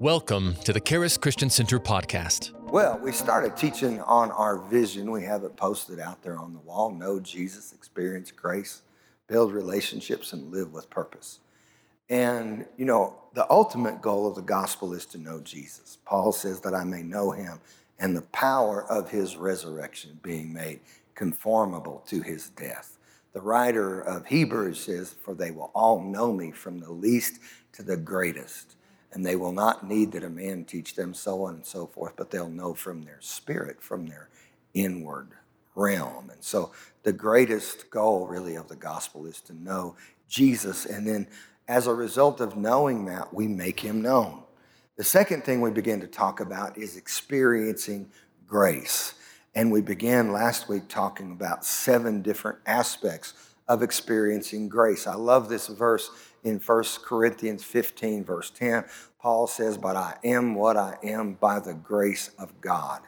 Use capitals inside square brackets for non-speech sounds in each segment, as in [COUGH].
Welcome to the Charis Christian Center podcast. Well, we started teaching on our vision. We have it posted out there on the wall Know Jesus, experience grace, build relationships, and live with purpose. And, you know, the ultimate goal of the gospel is to know Jesus. Paul says that I may know him and the power of his resurrection being made conformable to his death. The writer of Hebrews says, For they will all know me from the least to the greatest and they will not need that a man teach them so on and so forth, but they'll know from their spirit, from their inward realm. And so the greatest goal, really, of the gospel is to know Jesus. And then as a result of knowing that, we make him known. The second thing we begin to talk about is experiencing grace. And we began last week talking about seven different aspects of experiencing grace. I love this verse in 1 Corinthians 15, verse 10. Paul says, But I am what I am by the grace of God.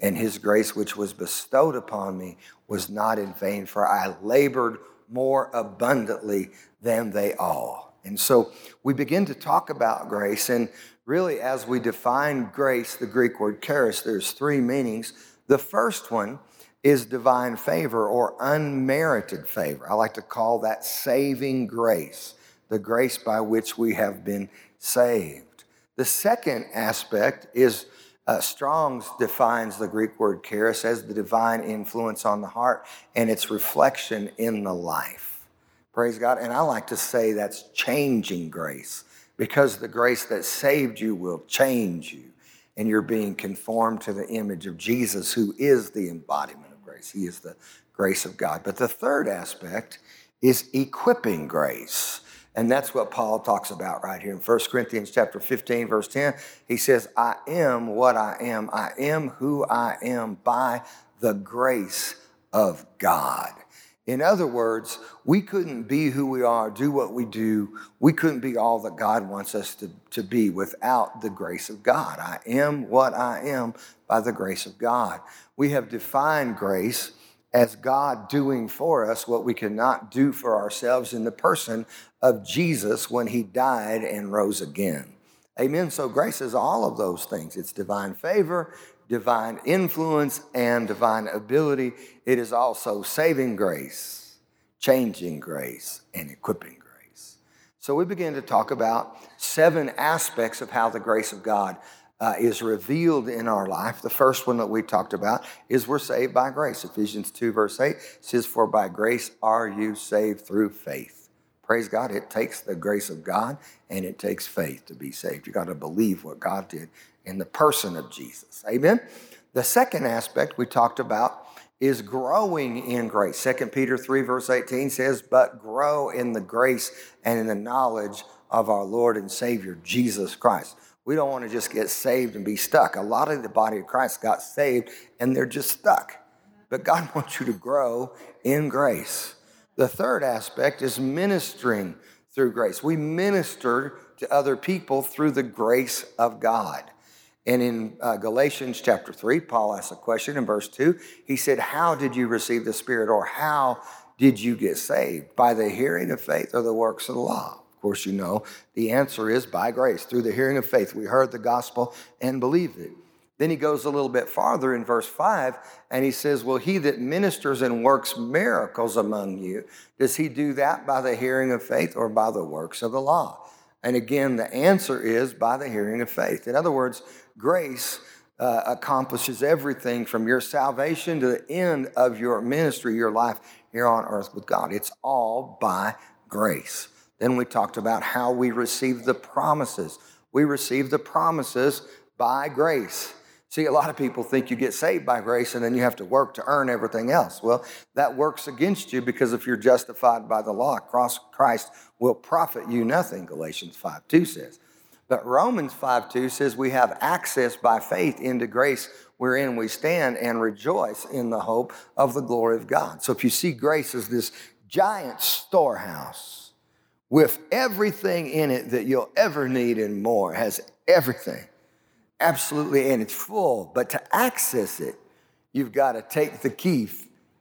And his grace, which was bestowed upon me, was not in vain, for I labored more abundantly than they all. And so we begin to talk about grace. And really, as we define grace, the Greek word charis, there's three meanings. The first one is divine favor or unmerited favor. I like to call that saving grace, the grace by which we have been saved. The second aspect is uh, Strong's defines the Greek word charis as the divine influence on the heart and its reflection in the life. Praise God. And I like to say that's changing grace because the grace that saved you will change you and you're being conformed to the image of Jesus, who is the embodiment of grace. He is the grace of God. But the third aspect is equipping grace. And that's what Paul talks about right here in 1 Corinthians chapter 15, verse 10. He says, I am what I am. I am who I am by the grace of God. In other words, we couldn't be who we are, do what we do. We couldn't be all that God wants us to, to be without the grace of God. I am what I am by the grace of God. We have defined grace as God doing for us what we cannot do for ourselves in the person of Jesus when he died and rose again. Amen. So grace is all of those things. It's divine favor, divine influence and divine ability. It is also saving grace, changing grace, and equipping grace. So we begin to talk about seven aspects of how the grace of God uh, is revealed in our life. The first one that we talked about is we're saved by grace. Ephesians 2, verse 8 says, For by grace are you saved through faith. Praise God. It takes the grace of God and it takes faith to be saved. You got to believe what God did in the person of Jesus. Amen. The second aspect we talked about is growing in grace. 2 Peter 3, verse 18 says, But grow in the grace and in the knowledge of our Lord and Savior, Jesus Christ. We don't want to just get saved and be stuck. A lot of the body of Christ got saved and they're just stuck. But God [LAUGHS] wants you to grow in grace. The third aspect is ministering through grace. We minister to other people through the grace of God. And in uh, Galatians chapter 3, Paul asks a question in verse 2. He said, How did you receive the Spirit, or how did you get saved? By the hearing of faith or the works of the law? Course, you know the answer is by grace, through the hearing of faith. We heard the gospel and believed it. Then he goes a little bit farther in verse 5 and he says, Well, he that ministers and works miracles among you, does he do that by the hearing of faith or by the works of the law? And again, the answer is by the hearing of faith. In other words, grace uh, accomplishes everything from your salvation to the end of your ministry, your life here on earth with God. It's all by grace. Then we talked about how we receive the promises. We receive the promises by grace. See, a lot of people think you get saved by grace and then you have to work to earn everything else. Well, that works against you because if you're justified by the law, Christ will profit you nothing, Galatians 5 2 says. But Romans 5 2 says we have access by faith into grace wherein we stand and rejoice in the hope of the glory of God. So if you see grace as this giant storehouse with everything in it that you'll ever need and more, it has everything. Absolutely, and it's full. But to access it, you've got to take the key.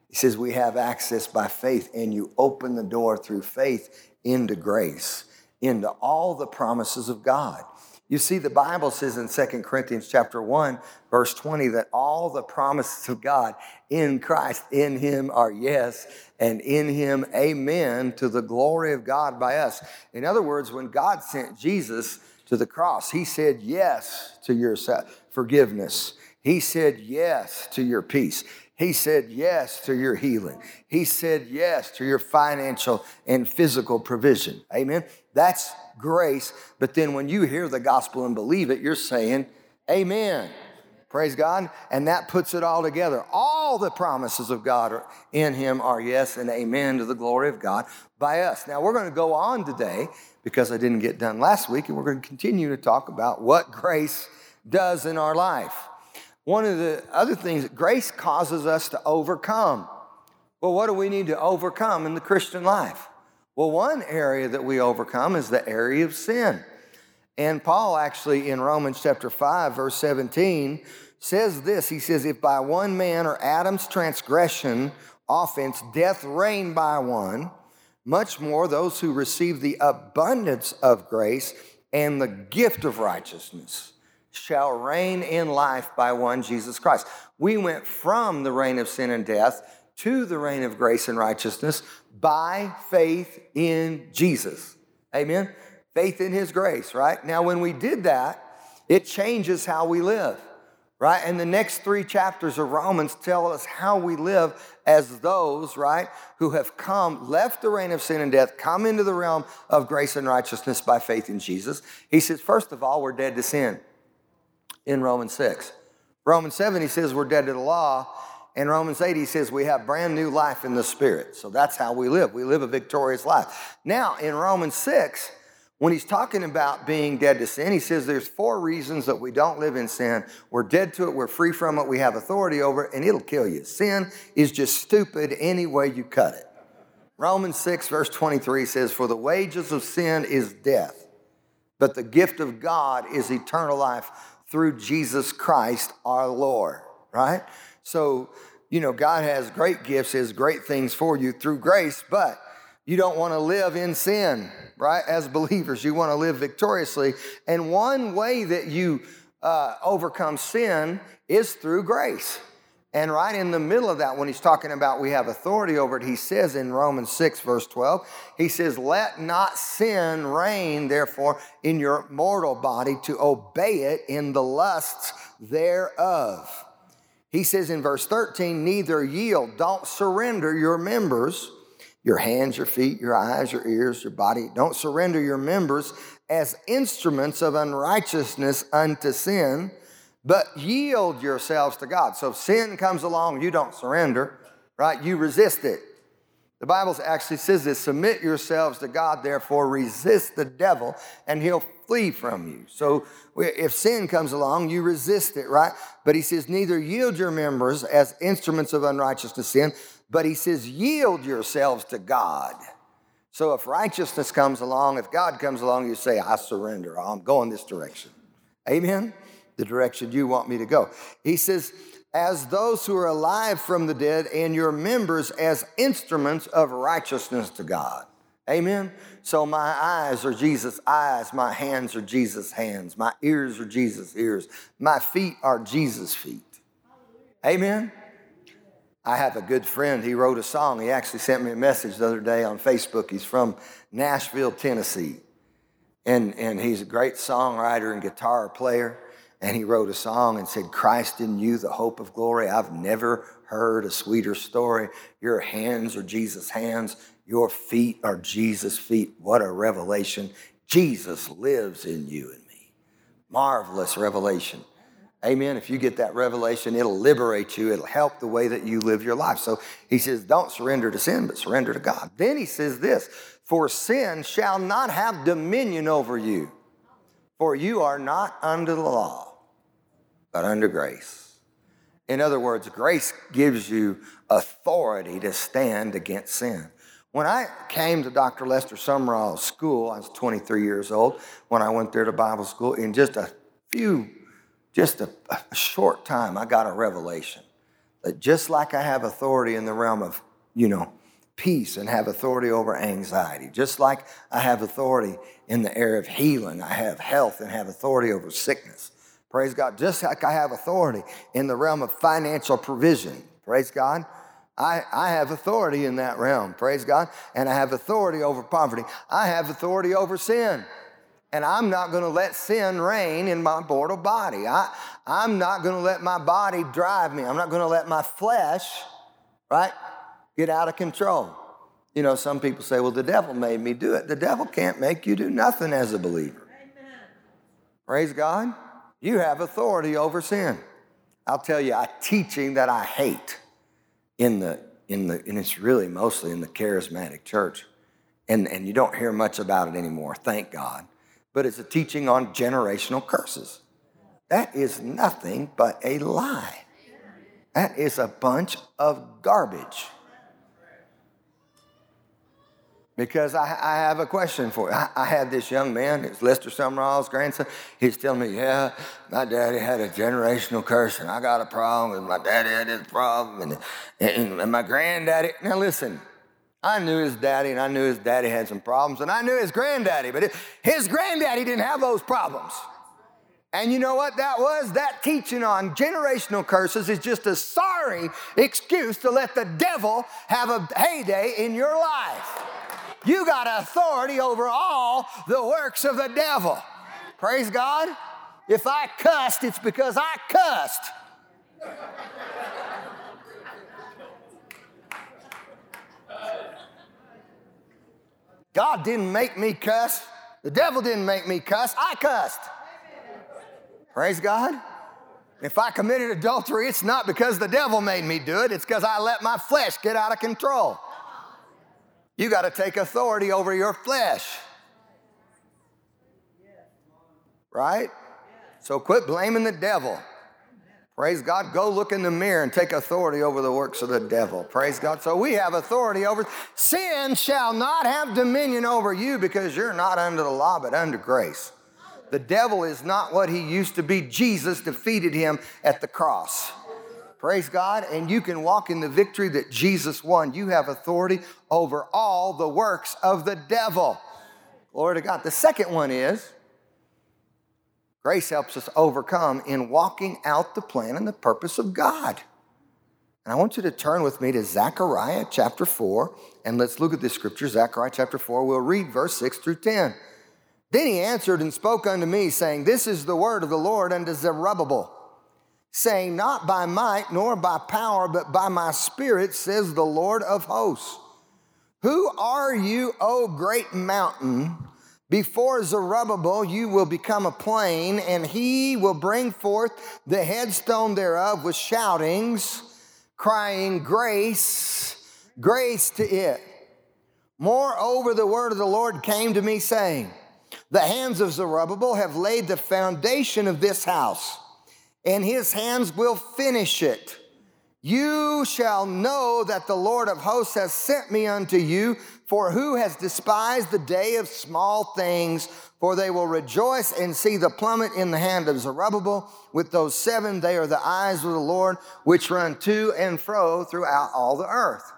He says we have access by faith, and you open the door through faith into grace into all the promises of God. You see, the Bible says in 2 Corinthians chapter 1, verse 20, that all the promises of God in Christ, in him are yes, and in him amen to the glory of God by us. In other words, when God sent Jesus to the cross, he said yes to your forgiveness. He said yes to your peace. He said yes to your healing. He said yes to your financial and physical provision. Amen. That's grace. But then when you hear the gospel and believe it, you're saying, Amen. Praise God. And that puts it all together. All the promises of God in Him are yes and amen to the glory of God by us. Now, we're going to go on today because I didn't get done last week, and we're going to continue to talk about what grace does in our life. One of the other things, that grace causes us to overcome. Well, what do we need to overcome in the Christian life? Well, one area that we overcome is the area of sin. And Paul actually in Romans chapter 5, verse 17, says this He says, If by one man or Adam's transgression, offense, death reigned by one, much more those who receive the abundance of grace and the gift of righteousness shall reign in life by one Jesus Christ. We went from the reign of sin and death to the reign of grace and righteousness by faith in Jesus. Amen? Faith in His grace, right? Now, when we did that, it changes how we live, right? And the next three chapters of Romans tell us how we live as those, right, who have come, left the reign of sin and death, come into the realm of grace and righteousness by faith in Jesus. He says, first of all, we're dead to sin in Romans 6. Romans 7, he says we're dead to the law. In Romans 8, he says we have brand new life in the Spirit. So that's how we live. We live a victorious life. Now, in Romans 6, when he's talking about being dead to sin, he says there's four reasons that we don't live in sin. We're dead to it, we're free from it, we have authority over it, and it'll kill you. Sin is just stupid any way you cut it. Romans 6, verse 23 says, For the wages of sin is death, but the gift of God is eternal life through Jesus Christ our Lord, right? So, you know, God has great gifts, has great things for you through grace, but you don't want to live in sin, right? As believers, you want to live victoriously. And one way that you uh, overcome sin is through grace. And right in the middle of that, when he's talking about we have authority over it, he says in Romans 6, verse 12, he says, Let not sin reign, therefore, in your mortal body to obey it in the lusts thereof. He says in verse 13, neither yield, don't surrender your members, your hands, your feet, your eyes, your ears, your body. Don't surrender your members as instruments of unrighteousness unto sin, but yield yourselves to God. So if sin comes along, you don't surrender, right? You resist it. The Bible actually says this submit yourselves to God, therefore resist the devil, and he'll flee from you. So if sin comes along, you resist it, right? But he says, neither yield your members as instruments of unrighteousness sin, but he says, yield yourselves to God. So if righteousness comes along, if God comes along, you say, I surrender. I'm going this direction. Amen? The direction you want me to go. He says, as those who are alive from the dead, and your members as instruments of righteousness to God. Amen. So my eyes are Jesus' eyes, my hands are Jesus' hands, my ears are Jesus' ears, my feet are Jesus' feet. Amen. I have a good friend. He wrote a song. He actually sent me a message the other day on Facebook. He's from Nashville, Tennessee. And, and he's a great songwriter and guitar player. And he wrote a song and said, Christ in you, the hope of glory. I've never heard a sweeter story. Your hands are Jesus' hands, your feet are Jesus' feet. What a revelation. Jesus lives in you and me. Marvelous revelation. Amen. If you get that revelation, it'll liberate you. It'll help the way that you live your life. So he says, don't surrender to sin, but surrender to God. Then he says this For sin shall not have dominion over you, for you are not under the law, but under grace. In other words, grace gives you authority to stand against sin. When I came to Dr. Lester Sumrall's school, I was 23 years old when I went there to Bible school. In just a few, just a, a short time, I got a revelation that just like I have authority in the realm of, you know, peace and have authority over anxiety. Just like I have authority in the area of healing, I have health and have authority over sickness. Praise God. Just like I have authority in the realm of financial provision. Praise God. I, I have authority in that realm. Praise God. And I have authority over poverty. I have authority over sin. And I'm not going to let sin reign in my mortal body. I, I'm not going to let my body drive me. I'm not going to let my flesh, right, get out of control. You know, some people say, well, the devil made me do it. The devil can't make you do nothing as a believer. Amen. Praise God. You have authority over sin. I'll tell you a teaching that I hate in the, in the, and it's really mostly in the charismatic church. And, and you don't hear much about it anymore, thank God. But it's a teaching on generational curses. That is nothing but a lie. That is a bunch of garbage. Because I, I, have a question for you. I, I had this young man, it's Lester Sumrall's grandson. He's telling me, yeah, my daddy had a generational curse, and I got a problem, and my daddy had this problem, and, and, and my granddaddy. Now listen, I knew his daddy, and I knew his daddy had some problems, and I knew his granddaddy, but his granddaddy didn't have those problems. And you know what that was? That teaching on generational curses is just a sorry excuse to let the devil have a heyday in your life. You got authority over all the works of the devil. Praise God. If I cussed, it's because I cussed. God didn't make me cuss. The devil didn't make me cuss. I cussed. Praise God. If I committed adultery, it's not because the devil made me do it, it's because I let my flesh get out of control. You got to take authority over your flesh. Right? So quit blaming the devil. Praise God. Go look in the mirror and take authority over the works of the devil. Praise God. So we have authority over sin shall not have dominion over you because you're not under the law but under grace. The devil is not what he used to be. Jesus defeated him at the cross. Praise God. And you can walk in the victory that Jesus won. You have authority over all the works of the devil. Glory to God. The second one is grace helps us overcome in walking out the plan and the purpose of God. And I want you to turn with me to Zechariah chapter 4, and let's look at this scripture, Zechariah chapter 4. We'll read verse 6 through 10. Then he answered and spoke unto me, saying, This is the word of the Lord unto Zerubbabel saying, Not by might nor by power, but by my spirit, says the Lord of hosts. Who are you, O great mountain? Before Zerubbabel, you will become a plain, and he will bring forth the headstone thereof with shoutings, crying, Grace, grace to it. Moreover, the word of the Lord came to me, saying, The hands of Zerubbabel have laid the foundation of this house and his hands will finish it. You shall know that the Lord of hosts has sent me unto you, for who has despised the day of small things? For they will rejoice and see the plummet in the hand of Zerubbabel. With those seven, they are the eyes of the Lord, which run to and fro throughout all the earth.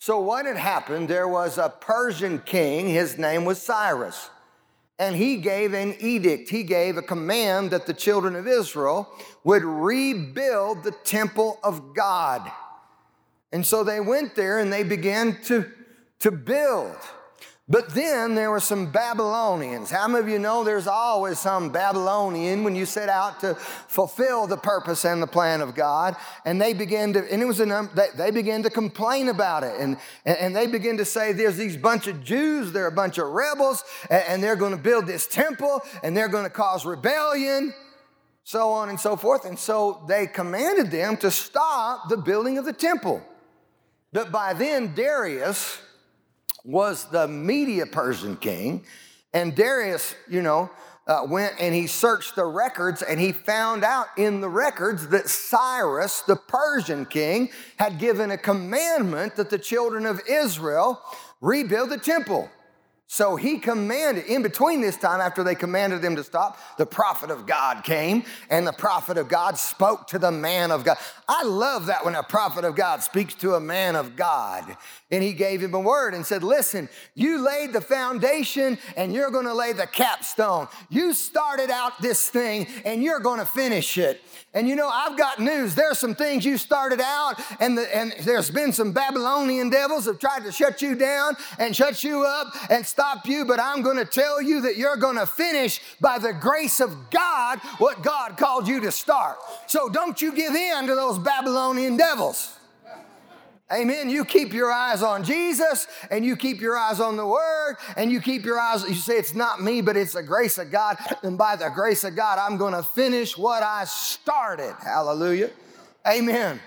So, what had happened? There was a Persian king, his name was Cyrus. And he gave an edict, he gave a command that the children of Israel would rebuild the temple of God. And so they went there and they began to, to build. But then there were some Babylonians. How many of you know there's always some Babylonian when you set out to fulfill the purpose and the plan of God? And they began to, and it was an, they began to complain about it. And, and they began to say there's these bunch of Jews, they're a bunch of rebels, and they're going to build this temple and they're going to cause rebellion, so on and so forth. And so they commanded them to stop the building of the temple. But by then, Darius, was the Media Persian king. And Darius, you know, uh, went and he searched the records and he found out in the records that Cyrus, the Persian king, had given a commandment that the children of Israel rebuild the temple. So he commanded, in between this time, after they commanded them to stop, the prophet of God came, and the prophet of God spoke to the man of God. I love that when a prophet of God speaks to a man of God. And he gave him a word and said, Listen, you laid the foundation and you're gonna lay the capstone. You started out this thing and you're gonna finish it. And you know, I've got news. There's some things you started out, and, the, and there's been some Babylonian devils have tried to shut you down and shut you up and stop you. But I'm going to tell you that you're going to finish by the grace of God what God called you to start. So don't you give in to those Babylonian devils. Amen. You keep your eyes on Jesus and you keep your eyes on the Word and you keep your eyes, you say, It's not me, but it's the grace of God. And by the grace of God, I'm going to finish what I started. Hallelujah. Amen.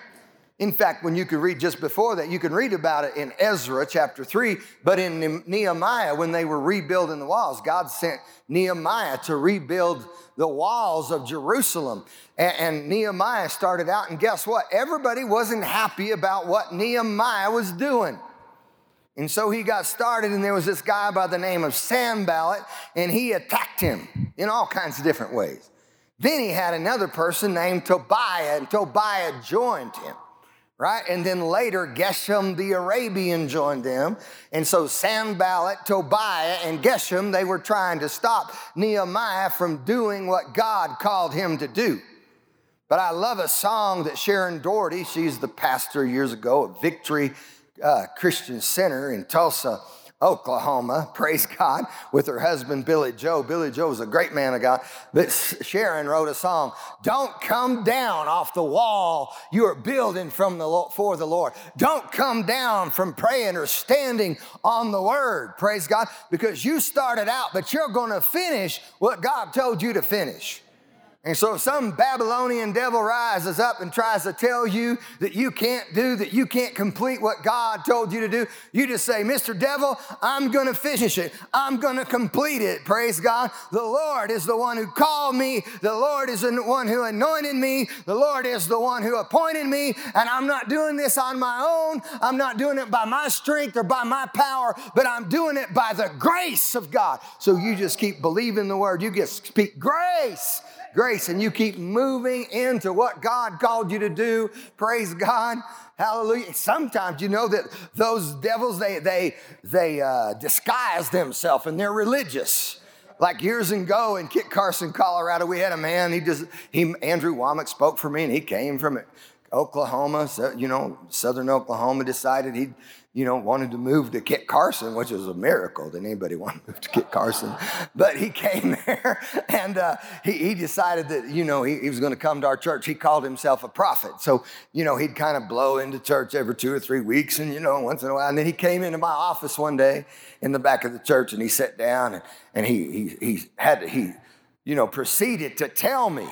In fact, when you could read just before that, you can read about it in Ezra chapter 3, but in Nehemiah, when they were rebuilding the walls, God sent Nehemiah to rebuild the walls of Jerusalem. And, Nehemiah started out, and guess what? Everybody wasn't happy about what Nehemiah was doing. And so he got started, and there was this guy by the name of Sanballat, and he attacked him in all kinds of different ways. Then he had another person named Tobiah, and Tobiah joined him right? And then later, Geshem the Arabian joined them. And so Sanballat, Tobiah, and Geshem, they were trying to stop Nehemiah from doing what God called him to do. But I love a song that Sharon Daugherty, she's the pastor years ago at Victory uh, Christian Center in Tulsa Oklahoma, [LAUGHS] praise God, with her husband Billy Joe. Billy Joe was a great man of God. But Sharon wrote a song, Don't come down off the wall you are building from the for the Lord. Don't come down from praying or standing on the word, praise God, because you started out, but you're going to finish what God told you to finish. And so if some Babylonian devil rises up and tries to tell you that you can't do, that you can't complete what God told you to do, you just say, Mr. Devil, I'm going to finish it. I'm going to complete it. Praise God. The Lord is the one who called me. The Lord is the one who anointed me. The Lord is the one who appointed me. And I'm not doing this on my own. I'm not doing it by my strength or by my power, but I'm doing it by the grace of God. So you just keep believing the word. You just speak grace grace and you keep moving into what God called you to do. Praise God. Hallelujah. Sometimes you know that those devils, they, they, they uh, disguise themselves and they're religious. Like years ago in Kit Carson, Colorado, we had a man, he just, he, Andrew Wommack spoke for me and he came from Oklahoma, so, you know, southern Oklahoma, decided he'd you know, wanted to move to Kit Carson, which is a miracle that anybody [LAUGHS] wanted to move to Kit Carson. But he came [LAUGHS] there and uh, he, he, decided that, you know, he, he was going to come to our church. He called himself a prophet. So, you know, he'd kind of blow into church every two or three weeks and, you know, once in a while. And then he came into my office one day in the back of the church and he sat down and, and he, he, he had, he, you know, proceeded to tell me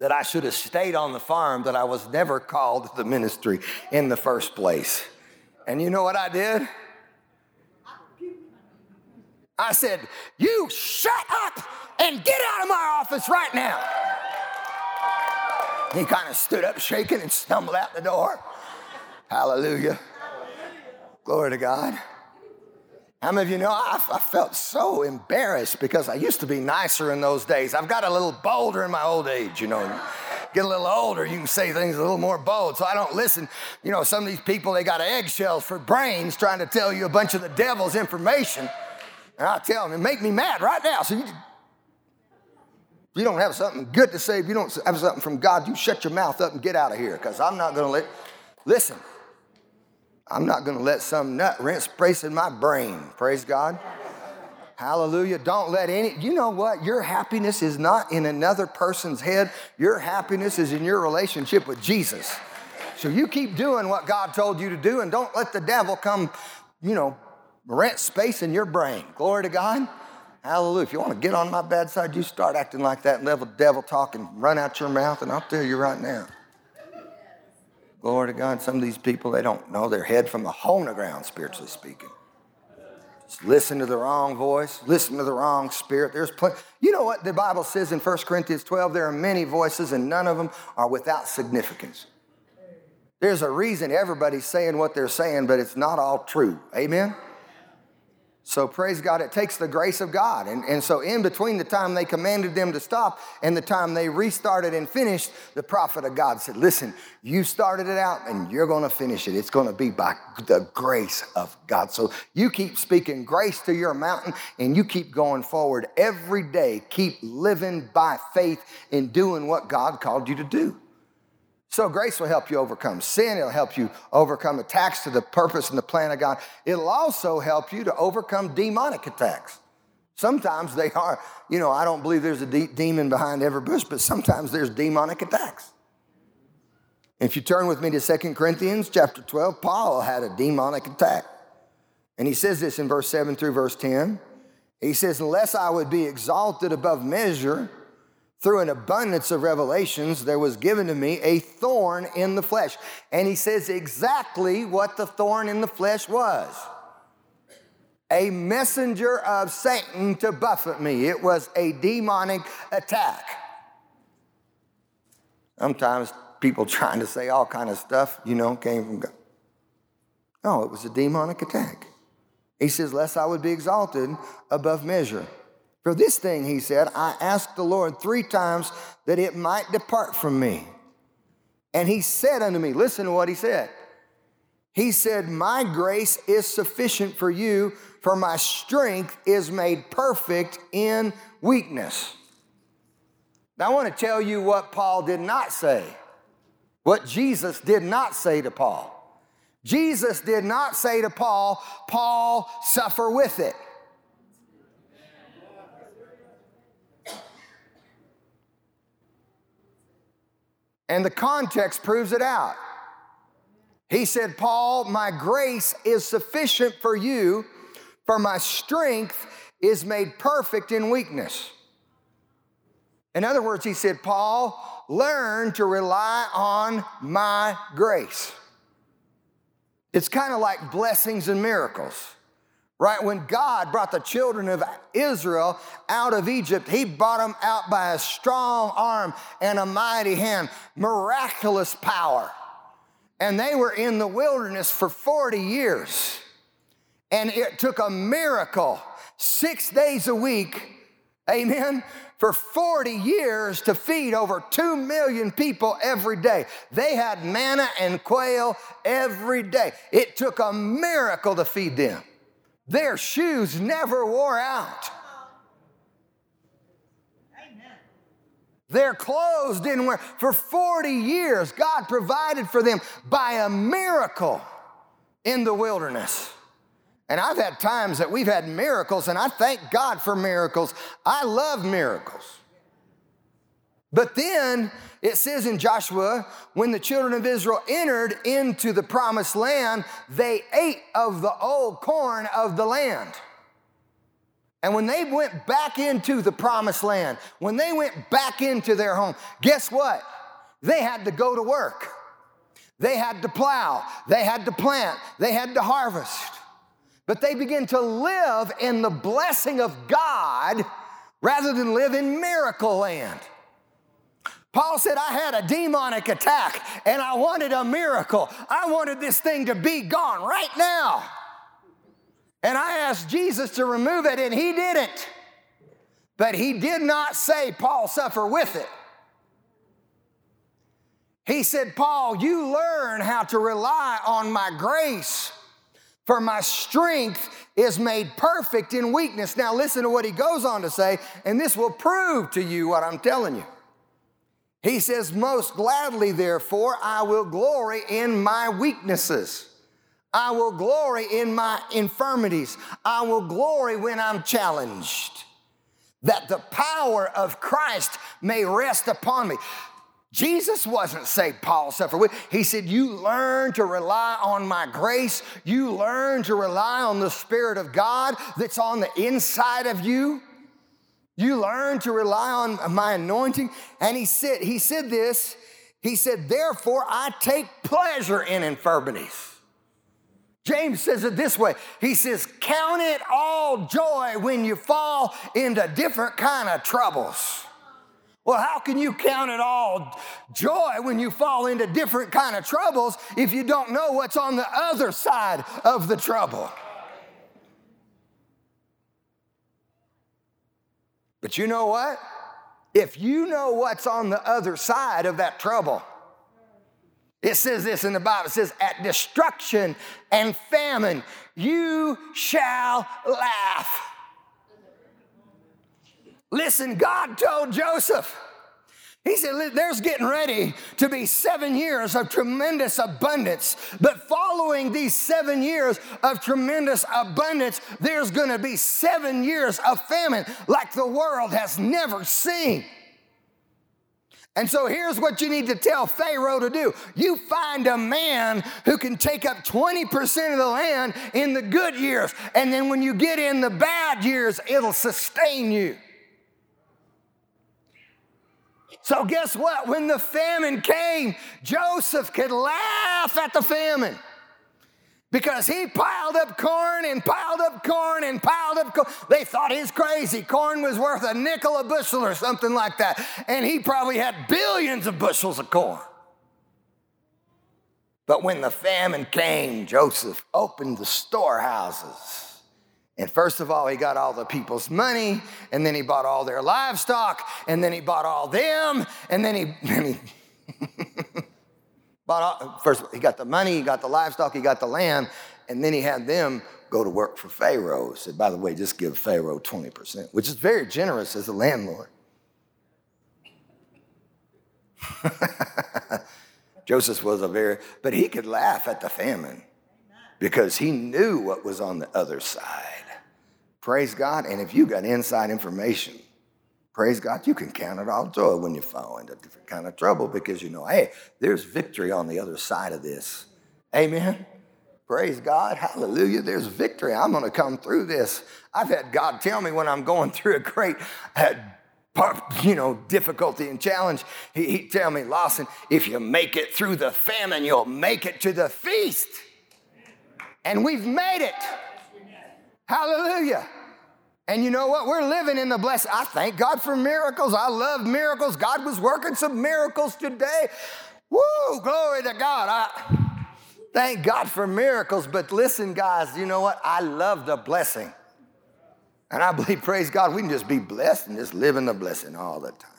that I should have stayed on the farm, that I was never called to the ministry in the first place. And you know what I did? I said, You shut up and get out of my office right now. He kind of stood up shaking and stumbled out the door. Hallelujah. Glory to God. How many of you know I, I, felt so embarrassed because I used to be nicer in those days. I've got a little bolder in my old age, you know get a little older, you can say things a little more bold. So I don't listen. You know, some of these people, they got eggshells for brains trying to tell you a bunch of the devil's information. And I tell them, it make me mad right now. So you, you don't have something good to say, if you don't have something from God, you shut your mouth up and get out of here because I'm not going to let, listen, I'm not going to let some nut rinse place in my brain. Praise God. Hallelujah. Don't let any, you know what? Your happiness is not in another person's head. Your happiness is in your relationship with Jesus. So you keep doing what God told you to do and don't let the devil come, you know, rent space in your brain. Glory to God. Hallelujah. If you want to get on my bad side, you start acting like that level devil talk and run out your mouth, and I'll tell you right now. Glory to God. Some of these people, they don't know their head from the hole in the ground, spiritually speaking listen to the wrong voice, listen to the wrong spirit. There's plenty. You know what the Bible says in 1 Corinthians 12? There are many voices and none of them are without significance. There's a reason everybody's saying what they're saying, but it's not all true. Amen? So praise God, it takes the grace of God. And, and so in between the time they commanded them to stop and the time they restarted and finished, the prophet of God said, listen, you started it out and you're gonna finish it. It's gonna be by the grace of God. So you keep speaking grace to your mountain and you keep going forward every day. Keep living by faith in doing what God called you to do. So grace will help you overcome sin. It'll help you overcome attacks to the purpose and the plan of God. It'll also help you to overcome demonic attacks. Sometimes they are, you know, I don't believe there's a de- demon behind every bush, but sometimes there's demonic attacks. If you turn with me to Second Corinthians chapter 12, Paul had a demonic attack. And he says this in verse 7 through verse 10. He says, Unless I would be exalted above measure, through an abundance of revelations, there was given to me a thorn in the flesh. And he says exactly what the thorn in the flesh was a messenger of Satan to buffet me. It was a demonic attack. Sometimes people trying to say all kind of stuff, you know, came from God. No, it was a demonic attack. He says, lest I would be exalted above measure. For this thing, he said, I asked the Lord three times that it might depart from me. And he said unto me, Listen to what he said. He said, My grace is sufficient for you, for my strength is made perfect in weakness. Now, I want to tell you what Paul did not say, what Jesus did not say to Paul. Jesus did not say to Paul, Paul, suffer with it. And the context proves it out. He said, Paul, my grace is sufficient for you, for my strength is made perfect in weakness. In other words, he said, Paul, learn to rely on my grace. It's kind of like blessings and miracles. Right? When God brought the children of Israel out of Egypt, He brought them out by a strong arm and a mighty hand, miraculous power. And they were in the wilderness for 40 years. And it took a miracle, six days a week, amen, for 40 years to feed over 2 million people every day. They had manna and quail every day. It took a miracle to feed them. Their shoes never wore out. Their clothes didn't wear. For 40 years, God provided for them by a miracle in the wilderness. And I've had times that we've had miracles, and I thank God for miracles. I love miracles. But then it says in Joshua, when the children of Israel entered into the promised land, they ate of the old corn of the land. And when they went back into the promised land, when they went back into their home, guess what? They had to go to work. They had to plow, they had to plant, they had to harvest. But they began to live in the blessing of God rather than live in miracle land. Paul said, I had a demonic attack and I wanted a miracle. I wanted this thing to be gone right now. And I asked Jesus to remove it and he didn't. But he did not say, Paul, suffer with it. He said, Paul, you learn how to rely on my grace, for my strength is made perfect in weakness. Now, listen to what he goes on to say, and this will prove to you what I'm telling you. He says, Most gladly, therefore, I will glory in my weaknesses. I will glory in my infirmities. I will glory when I'm challenged, that the power of Christ may rest upon me. Jesus wasn't say, Paul suffered with. He said, You learn to rely on my grace. You learn to rely on the Spirit of God that's on the inside of you. You learn to rely on my anointing. And he said, he said this, he said, therefore I take pleasure in infirmities. James says it this way. He says, count it all joy when you fall into different kind of troubles. Well, how can you count it all joy when you fall into different kind of troubles if you don't know what's on the other side of the trouble? But you know what? If you know what's on the other side of that trouble, it says this in the Bible. It says, at destruction and famine, you shall laugh. Listen, God told Joseph, he said, There's getting ready to be seven years of tremendous abundance. But following these seven years of tremendous abundance, there's going to be seven years of famine like the world has never seen. And so here's what you need to tell Pharaoh to do you find a man who can take up 20% of the land in the good years. And then when you get in the bad years, it'll sustain you. So, guess what? When the famine came, Joseph could laugh at the famine because he piled up corn and piled up corn and piled up corn. They thought he's crazy. Corn was worth a nickel a bushel or something like that. And he probably had billions of bushels of corn. But when the famine came, Joseph opened the storehouses and first of all, he got all the people's money, and then he bought all their livestock, and then he bought all them, and then he, [LAUGHS] then he bought all, first he got the money, he got the livestock, he got the land, and then he had them go to work for Pharaoh. Said, by the way, just give Pharaoh 20%, which is very generous as a landlord. [LAUGHS] Joseph was a very, but he could laugh at the famine because he knew what was on the other side. Praise God. And if you got inside information, praise God, you can count it all joy when you fall into different kind of trouble because you know, hey, there's victory on the other side of this. Amen. Praise God. Hallelujah. There's victory. I'm going to come through this. I've had God tell me when I'm going through a great, uh, you know, difficulty and challenge. He, he tell me, Lawson, if you make it through the famine, you'll make it to the feast. And we've made it. Hallelujah. And you know what? We're living in the blessing. I thank God for miracles. I love miracles. God was working some miracles today. Woo, glory to God. I thank God for miracles. But listen, guys, you know what? I love the blessing. And I believe, praise God, we can just be blessed and just live in the blessing all the time.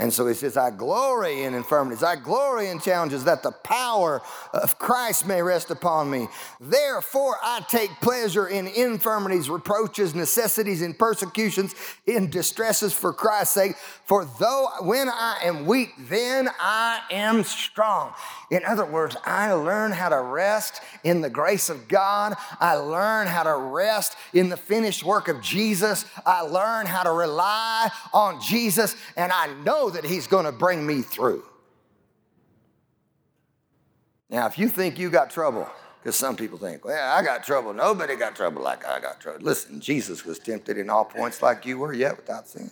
And so he says, I glory in infirmities, I glory in challenges, that the power of Christ may rest upon me. Therefore, I take pleasure in infirmities, reproaches, necessities, and persecutions, in distresses for Christ's sake. For though when I am weak, then I am strong. In other words, I learn how to rest in the grace of God. I learn how to rest in the finished work of Jesus. I learn how to rely on Jesus, and I know that He's going to bring me through. Now, if you think you got trouble, because some people think, well, I got trouble. Nobody got trouble like I got trouble. Listen, Jesus was tempted in all points like you were, yet without sin.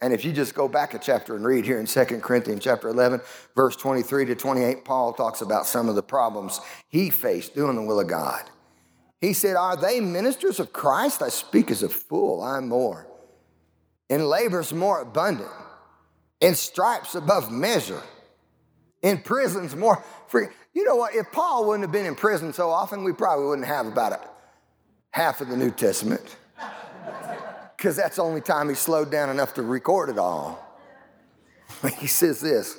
And if you just go back a chapter and read here in 2 Corinthians chapter 11, verse 23 to 28, Paul talks about some of the problems he faced doing the will of God. He said, Are they ministers of Christ? I speak as a fool, I'm more. In labors more abundant, in stripes above measure, in prisons more free. You know what? If Paul wouldn't have been in prison so often, we probably wouldn't have about a, half of the New Testament because that's the only time he slowed down enough to record it all. [LAUGHS] he says this,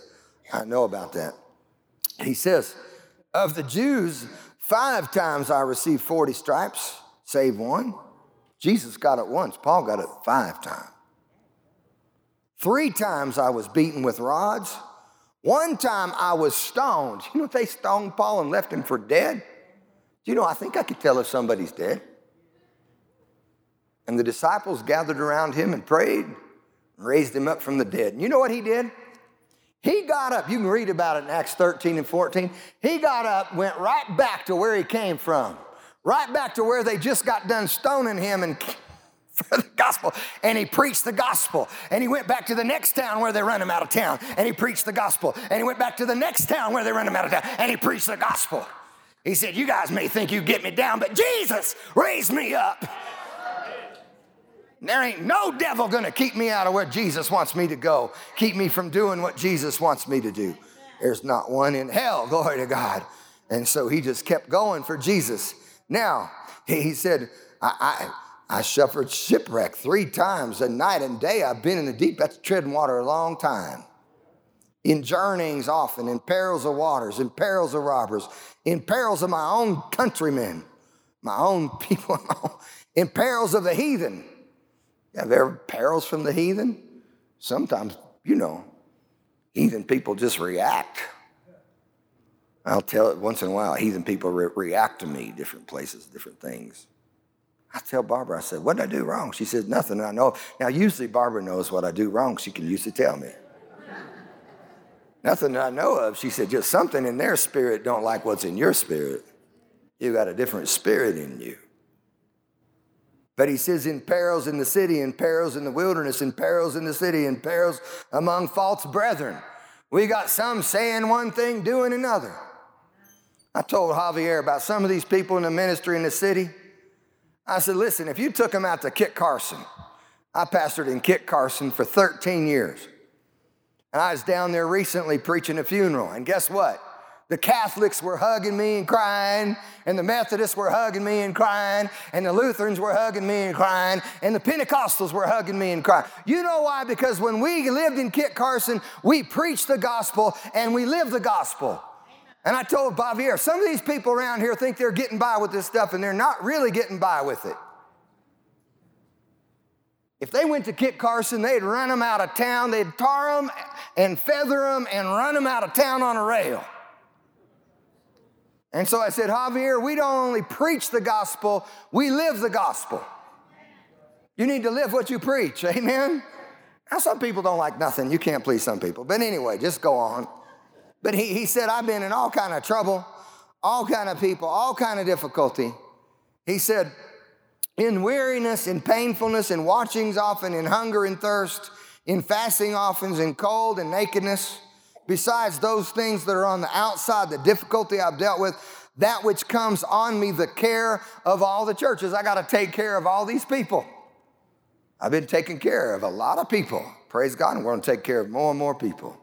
I know about that. He says, Of the Jews, five times I received 40 stripes, save one. Jesus got it once, Paul got it five times. Three times I was beaten with rods. One time I was stoned. You know they stoned Paul and left him for dead? Do you know, I think I could tell if somebody's dead. And the disciples gathered around him and prayed and raised him up from the dead. And you know what he did? He got up. You can read about it in Acts 13 and 14. He got up, went right back to where he came from, right back to where they just got done stoning him and for the gospel. And he preached the gospel. And he went back to the next town where they run him out of town. And he preached the gospel. And he went back to the next town where they run him out of town. And he preached the gospel. He said, You guys may think you get me down, but Jesus raised me up. There ain't no devil gonna keep me out of where Jesus wants me to go, keep me from doing what Jesus wants me to do. There's not one in hell, glory to God. And so he just kept going for Jesus. Now, he said, I, I I suffered shipwreck three times. A night and day I've been in the deep. That's treading water a long time. In journeyings often, in perils of waters, in perils of robbers, in perils of my own countrymen, my own [LAUGHS] people, in perils of the heathen. Yeah, there are perils from the heathen. Sometimes, you know, heathen people just react. I'll tell it once in a while, heathen people re- react to me, different places, different things. I tell Barbara, I said, what did I do wrong? She says, nothing. I know. Now, usually Barbara knows what I do wrong. She can usually tell me. nothing that I know of. She said, just something in their spirit don't like what's in your spirit. You got a different spirit in you. But he says, in perils in the city, in perils in the wilderness, in perils in the city, in perils among false brethren. We got some saying one thing, doing another. I told Javier about some of these people in the ministry in the city. I said, listen, if you took them out to Kit Carson, I pastored in Kit Carson for 13 years. And I was down there recently preaching a funeral. And guess what? The Catholics were hugging me and crying, and the Methodists were hugging me and crying, and the Lutherans were hugging me and crying, and the Pentecostals were hugging me and crying. You know why? Because when we lived in Kit Carson, we preached the gospel and we lived the gospel. And I told Javier, some of these people around here think they're getting by with this stuff, and they're not really getting by with it. If they went to Kit Carson, they'd run them out of town, they'd tar them and feather them and run them out of town on a rail. And so I said, Javier, we don't only preach the gospel, we live the gospel. You need to live what you preach, amen? Now, some people don't like nothing. You can't please some people. But anyway, just go on. But he, he said, I've been in all kind of trouble, all kind of people, all kind of difficulty. He said, in weariness, in painfulness, in watchings often, in hunger and thirst, in fasting often, in cold and nakedness. Besides those things that are on the outside, the difficulty I've dealt with, that which comes on me, the care of all the churches. I got to take care of all these people. I've been taking care of a lot of people. Praise God, and we're going to take care of more and more people.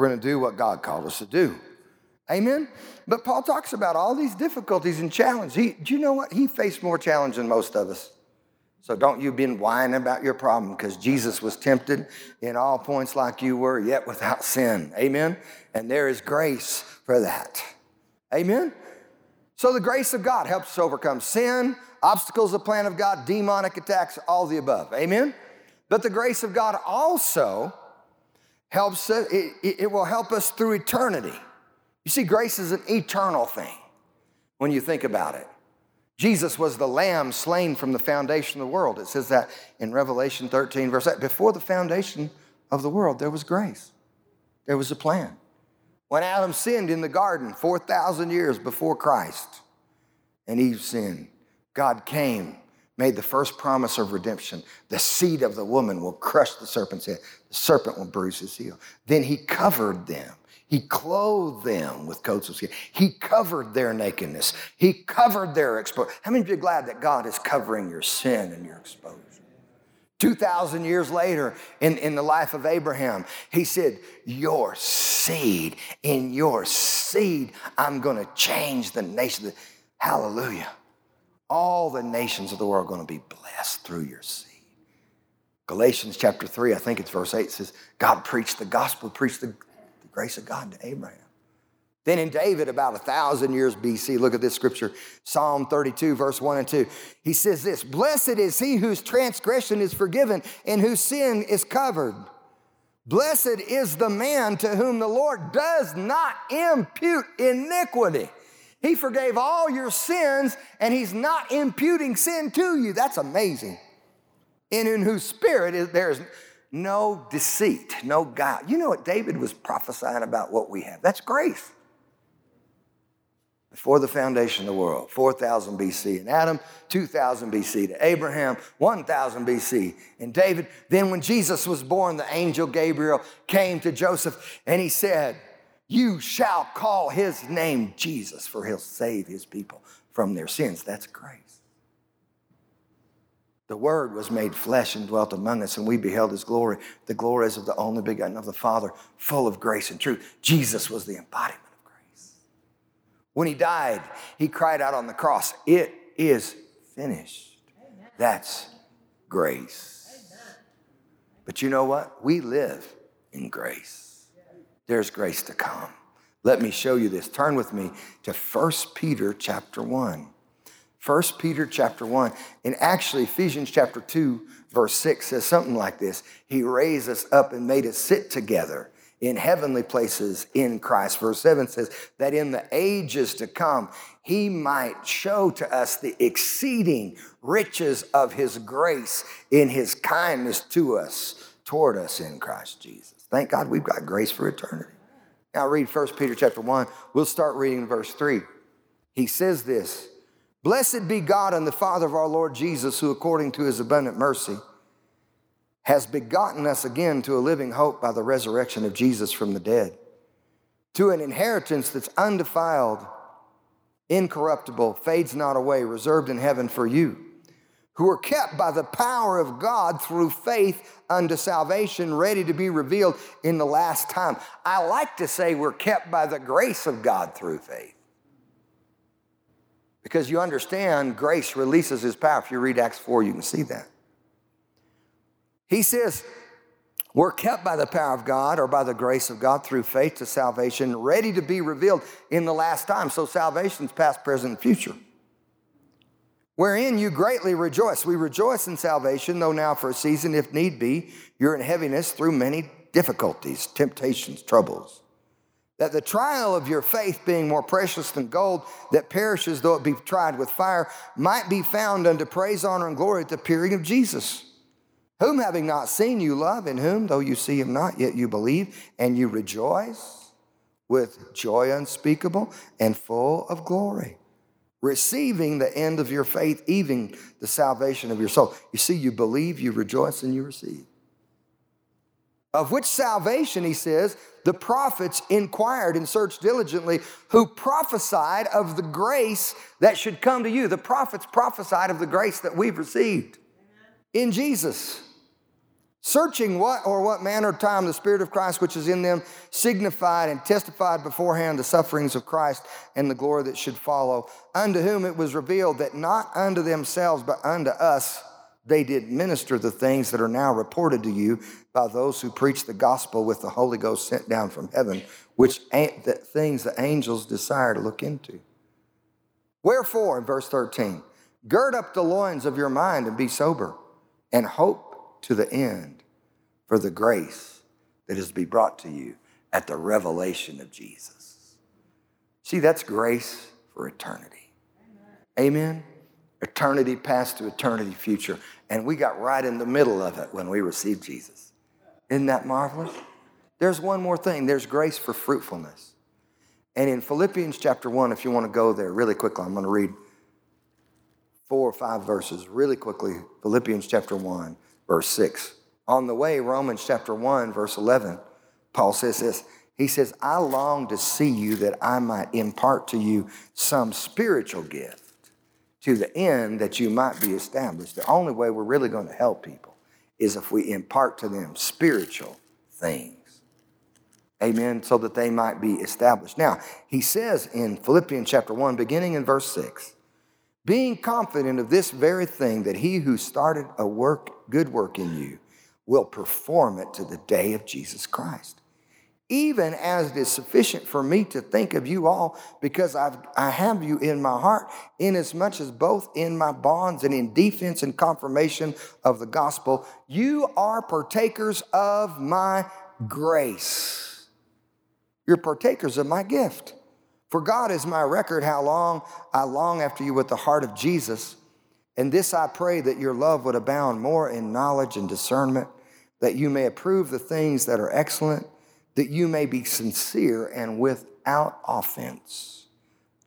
We're going to do what God called us to do. Amen? But Paul talks about all these difficulties and challenges. He, do you know what? He faced more challenge than most of us. So don't you been whining about your problem because Jesus was tempted in all points like you were, yet without sin. Amen? And there is grace for that. Amen? So the grace of God helps us overcome sin, obstacles, the plan of God, demonic attacks, all the above. Amen? But the grace of God also helps us, it, it will help us through eternity. You see, grace is an eternal thing when you think about it. Jesus was the lamb slain from the foundation of the world. It says that in Revelation 13, verse 8. Before the foundation of the world, there was grace, there was a plan. When Adam sinned in the garden 4,000 years before Christ and Eve sinned, God came made the first promise of redemption. The seed of the woman will crush the serpent's head, the serpent will bruise his heel. Then he covered them. He clothed them with coats of skin. He covered their nakedness. He covered their exposure. How many of you are glad that God is covering your sin and your exposure? 2,000 years later, in, in the life of Abraham, he said, Your seed, in your seed, I'm going to change the nation. Hallelujah all the nations of the world are going to be blessed through your seed. Galatians chapter 3, I think it's verse 8, says, God preached the gospel, preached the, the grace of God to Abraham. Then in David, about a thousand years BC, look at this scripture, Psalm 32, verse 1 and 2. He says this Blessed is he whose transgression is forgiven and whose sin is covered. Blessed is the man to whom the Lord does not impute iniquity. He forgave all your sins and He's not imputing sin to you. That's amazing. And in whose spirit is, there's no deceit, no guile. You know what David was prophesying about what we have? That's grace. Before the foundation of the world, 4000 BC. And Adam, 2000 BC. To Abraham, 1000 BC. And David, then when Jesus was born, the angel Gabriel came to Joseph and he said, you shall call his name Jesus, for he'll save his people from their sins. That's grace. The Word was made flesh and dwelt among us, and we beheld His glory. The glory is of the only begotten of the Father, full of grace and truth. Jesus was the embodiment of grace. When He died, He cried out on the cross, It is finished. That's grace. But you know what? We live in grace. There's grace to come. Let me show you this. Turn with me to 1 Peter chapter 1. 1 Peter chapter 1. And actually, Ephesians chapter 2, verse 6 says something like this He raised us up and made us sit together in heavenly places in Christ. Verse 7 says that in the ages to come, he might show to us the exceeding riches of his grace in his kindness to us, toward us in Christ Jesus. Thank God we've got grace for eternity. Now read 1 Peter chapter 1. We'll start reading verse 3. He says this Blessed be God and the Father of our Lord Jesus, who according to his abundant mercy, has begotten us again to a living hope by the resurrection of Jesus from the dead, to an inheritance that's undefiled, incorruptible, fades not away, reserved in heaven for you, who are kept by the power of God through faith unto salvation, ready to be revealed in the last time. I like to say we're kept by the grace of God through faith. Because you understand, grace releases his power. If you read Acts 4, you can see that. He says, we're kept by the power of God or by the grace of God through faith to salvation, ready to be revealed in the last time. So salvation's past, present, and future. Wherein you greatly rejoice. We rejoice in salvation, though now for a season, if need be, you're in heaviness through many difficulties, temptations, troubles. That the trial of your faith, being more precious than gold that perishes though it be tried with fire, might be found unto praise, honor, and glory at the appearing of Jesus whom having not seen you love, in whom, though you see him not, yet you believe, and you rejoice with joy unspeakable and full of glory, receiving the end of your faith, even the salvation of your soul. You see, you believe, you rejoice, and you receive. Of which salvation, he says, the prophets inquired and searched diligently, who prophesied of the grace that should come to you. The prophets prophesied of the grace that we've received in Jesus searching what or what manner of time the Spirit of Christ which is in them signified and testified beforehand the sufferings of Christ and the glory that should follow, unto whom it was revealed that not unto themselves but unto us they did minister the things that are now reported to you by those who preach the gospel with the Holy Ghost sent down from heaven, which the things the angels desire to look into. Wherefore, in verse 13, gird up the loins of your mind and be sober, and hope to the end for the grace that is to be brought to you at the revelation of Jesus. See, that's grace for eternity. Amen. Eternity past to eternity future. And we got right in the middle of it when we received Jesus. Isn't that marvelous? There's one more thing there's grace for fruitfulness. And in Philippians chapter 1, if you want to go there really quickly, I'm going to read four or five verses really quickly. Philippians chapter 1 verse 6. On the way, Romans chapter 1, verse 11, Paul says this. He says, I long to see you that I might impart to you some spiritual gift to the end that you might be established. The only way we're really going to help people is if we impart to them spiritual things. Amen. So that they might be established. Now, he says in Philippians chapter 1, beginning in verse 6, being confident of this very thing, that he who started a work, good work in you, will perform it to the day of Jesus Christ. Even as it is sufficient for me to think of you all, because I've, I have you in my heart, inasmuch as both in my bonds and in defense and confirmation of the gospel, you are partakers of my grace. You're partakers of my gift. For God is my record how long I long after you with the heart of Jesus. And this I pray that your love would abound more in knowledge and discernment, that you may approve the things that are excellent, that you may be sincere and without offense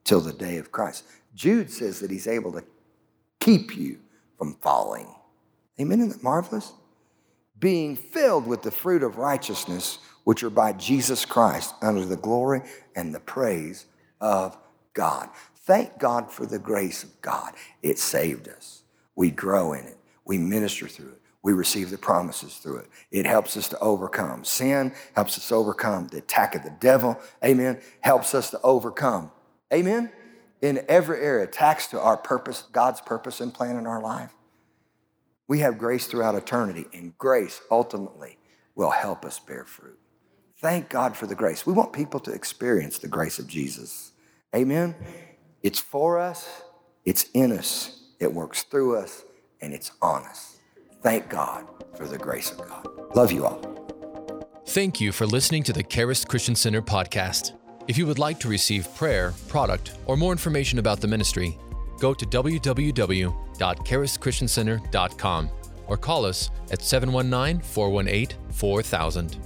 till the day of Christ. Jude says that he's able to keep you from falling. Amen. Isn't that marvelous? Being filled with the fruit of righteousness, which are by Jesus Christ, under the glory and the praise of God. Thank God for the grace of God. It saved us. We grow in it. We minister through it. We receive the promises through it. It helps us to overcome. Sin helps us overcome the attack of the devil. Amen. Helps us to overcome. Amen. In every area, attacks to our purpose, God's purpose and plan in our life. We have grace throughout eternity, and grace ultimately will help us bear fruit. Thank God for the grace. We want people to experience the grace of Jesus. Amen. It's for us, it's in us, it works through us, and it's on us. Thank God for the grace of God. Love you all. Thank you for listening to the Charis Christian Center podcast. If you would like to receive prayer, product, or more information about the ministry, go to www.charischristiancenter.com or call us at 719 418 4000.